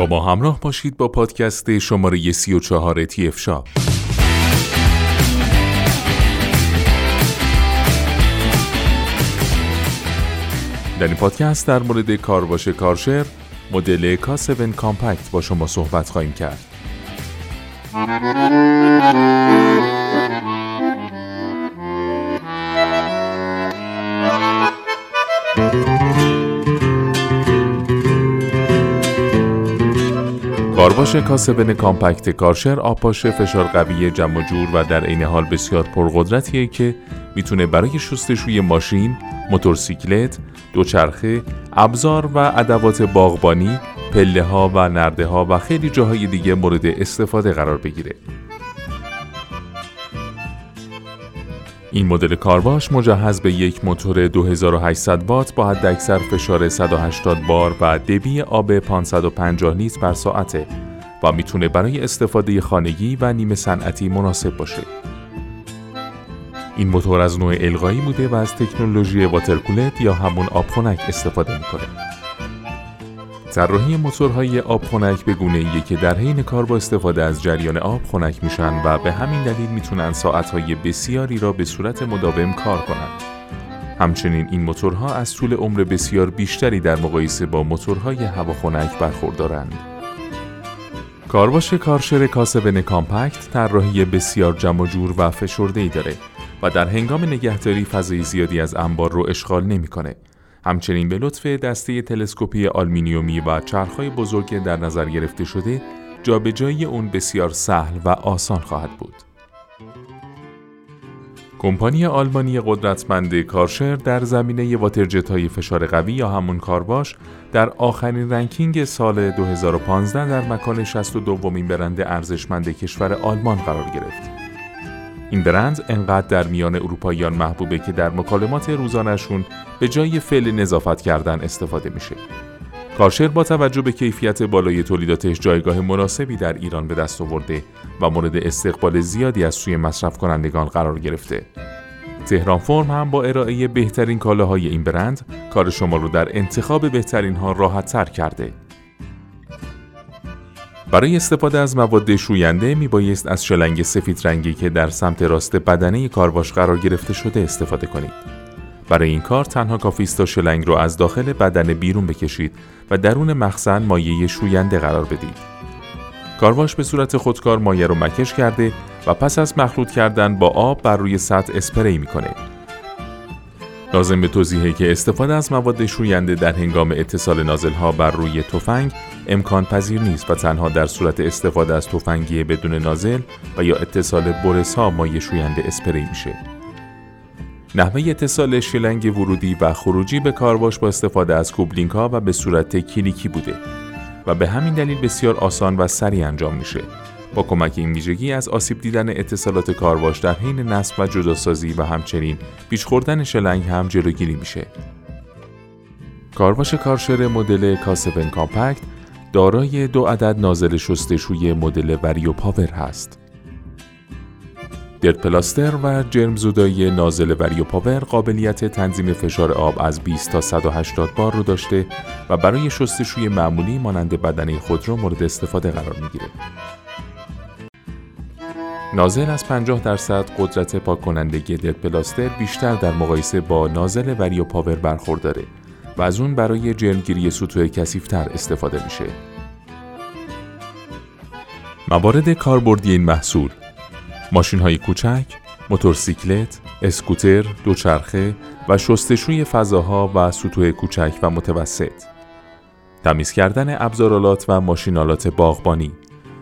با ما همراه باشید با پادکست شماره 34 تی اف شاپ در این پادکست در مورد کارواش کارشر مدل K7 کامپکت با شما صحبت خواهیم کرد. کارواش کاسبن کامپکت کارشر آپاش فشار قوی جمع جور و در عین حال بسیار پرقدرتیه که می‌تونه برای شستشوی ماشین، موتورسیکلت، دوچرخه، ابزار و ادوات باغبانی، پله ها و نرده ها و خیلی جاهای دیگه مورد استفاده قرار بگیره. این مدل کارواش مجهز به یک موتور 2800 وات با حداکثر فشار 180 بار و دبی آب 550 لیتر بر ساعته و می‌تونه برای استفاده خانگی و نیمه صنعتی مناسب باشه. این موتور از نوع القایی بوده و از تکنولوژی واترکولت یا همون آبخنک استفاده می‌کنه. طراحی موتورهای آب خنک به گونه ایه که در حین کار با استفاده از جریان آب خنک میشن و به همین دلیل می‌تونن ساعتهای بسیاری را به صورت مداوم کار کنند. همچنین این موتورها از طول عمر بسیار بیشتری در مقایسه با موتورهای هواخنک برخوردارند. کارواش کارشر کاسبن کامپکت طراحی بسیار جمع جور و فشرده ای داره و در هنگام نگهداری فضای زیادی از انبار رو اشغال نمی‌کنه. همچنین به لطف دسته تلسکوپی آلمینیومی و چرخهای بزرگ در نظر گرفته شده جابجایی اون بسیار سهل و آسان خواهد بود. کمپانی آلمانی قدرتمند کارشر در زمینه واترجت های فشار قوی یا همون کارباش در آخرین رنکینگ سال 2015 در مکان 62 دومین برند ارزشمند کشور آلمان قرار گرفت. این برند انقدر در میان اروپاییان محبوبه که در مکالمات روزانشون به جای فعل نظافت کردن استفاده میشه. کارشر با توجه به کیفیت بالای تولیداتش جایگاه مناسبی در ایران به دست آورده و مورد استقبال زیادی از سوی مصرف کنندگان قرار گرفته. تهران فرم هم با ارائه بهترین کالاهای این برند کار شما رو در انتخاب بهترین ها راحت تر کرده. برای استفاده از مواد شوینده می بایست از شلنگ سفید رنگی که در سمت راست بدنه کارواش قرار گرفته شده استفاده کنید. برای این کار تنها کافی است تا شلنگ را از داخل بدن بیرون بکشید و درون مخزن مایع شوینده قرار بدید. کارواش به صورت خودکار مایع رو مکش کرده و پس از مخلوط کردن با آب بر روی سطح اسپری می‌کنه. لازم به توضیحه که استفاده از مواد شوینده در هنگام اتصال نازل ها بر روی تفنگ امکان پذیر نیست و تنها در صورت استفاده از تفنگی بدون نازل و یا اتصال برس ها مایع شوینده اسپری میشه. نحوه اتصال شلنگ ورودی و خروجی به کارواش با استفاده از کوبلینگ ها و به صورت کلیکی بوده و به همین دلیل بسیار آسان و سریع انجام میشه. با کمک این ویژگی از آسیب دیدن اتصالات کارواش در حین نصب و جداسازی و همچنین پیچ خوردن شلنگ هم جلوگیری میشه. کارواش کارشر مدل K7 Compact دارای دو عدد نازل شستشوی مدل Vario Power هست. Dirt Blaster و جرم زدایی نازل Vario Power قابلیت تنظیم فشار آب از 20 تا 180 بار رو داشته و برای شستشوی معمولی مانند بدنه خودرو مورد استفاده قرار می‌گیره. نازل از 50 درصد قدرت پاک کنندگی درد پلاستر بیشتر در مقایسه با نازل وریو پاور برخورداره و از اون برای جرمگیری سطوح کثیفتر استفاده میشه. موارد کاربردی این محصول ماشین های کوچک، موتورسیکلت، اسکوتر، دوچرخه و شستشوی فضاها و سطوح کوچک و متوسط. تمیز کردن ابزارالات و ماشینالات باغبانی،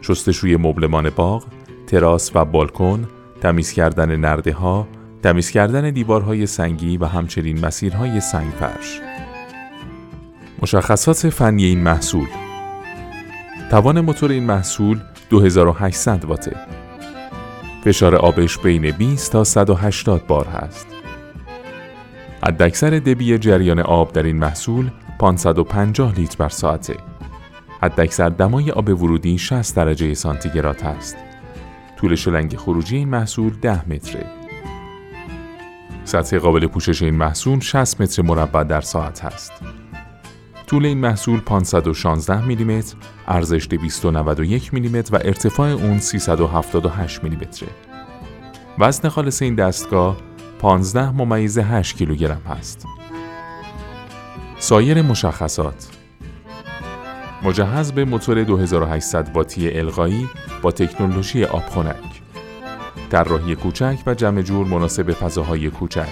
شستشوی مبلمان باغ، تراس و بالکن، تمیز کردن نرده ها، تمیز کردن دیوارهای سنگی و همچنین مسیرهای سنگ فرش. مشخصات فنی این محصول توان موتور این محصول 2800 واته فشار آبش بین 20 تا 180 بار هست. حداکثر دبی جریان آب در این محصول 550 لیتر بر ساعته. حداکثر دمای آب ورودی 60 درجه سانتیگراد است طول شلنگ خروجی این محصول 10 متره. سطح قابل پوشش این محصول 60 متر مربع در ساعت است طول این محصول 516 میلیمتر، ارزش 291 میلیمتر و ارتفاع اون 378 میلیمتره. وزن خالص این دستگاه 15 ممیز 8 کیلوگرم هست. سایر مشخصات مجهز به موتور 2800 واتی القایی با تکنولوژی آبخنک طراحی کوچک و جمع جور مناسب فضاهای کوچک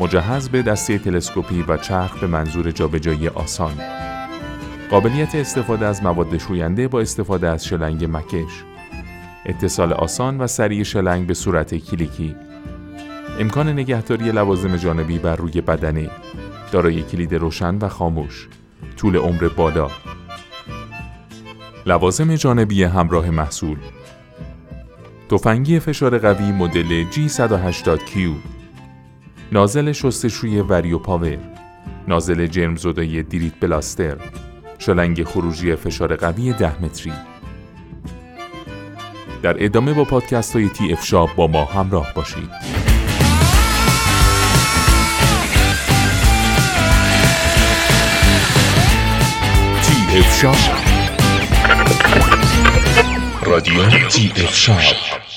مجهز به دسته تلسکوپی و چرخ به منظور جابجایی آسان. قابلیت استفاده از مواد شوینده با استفاده از شلنگ مکش. اتصال آسان و سریع شلنگ به صورت کلیکی. امکان نگهداری لوازم جانبی بر روی بدنه. دارای کلید روشن و خاموش. طول عمر بالا. لوازم جانبی همراه محصول. تفنگی فشار قوی مدل G180Q نازل شستشوی وریو پاور نازل جرم زدای دیریت بلاستر شلنگ خروجی فشار قوی ده متری. در ادامه با پادکست های TF Shop با ما همراه باشید. TF Shop. رادیو TF Shop.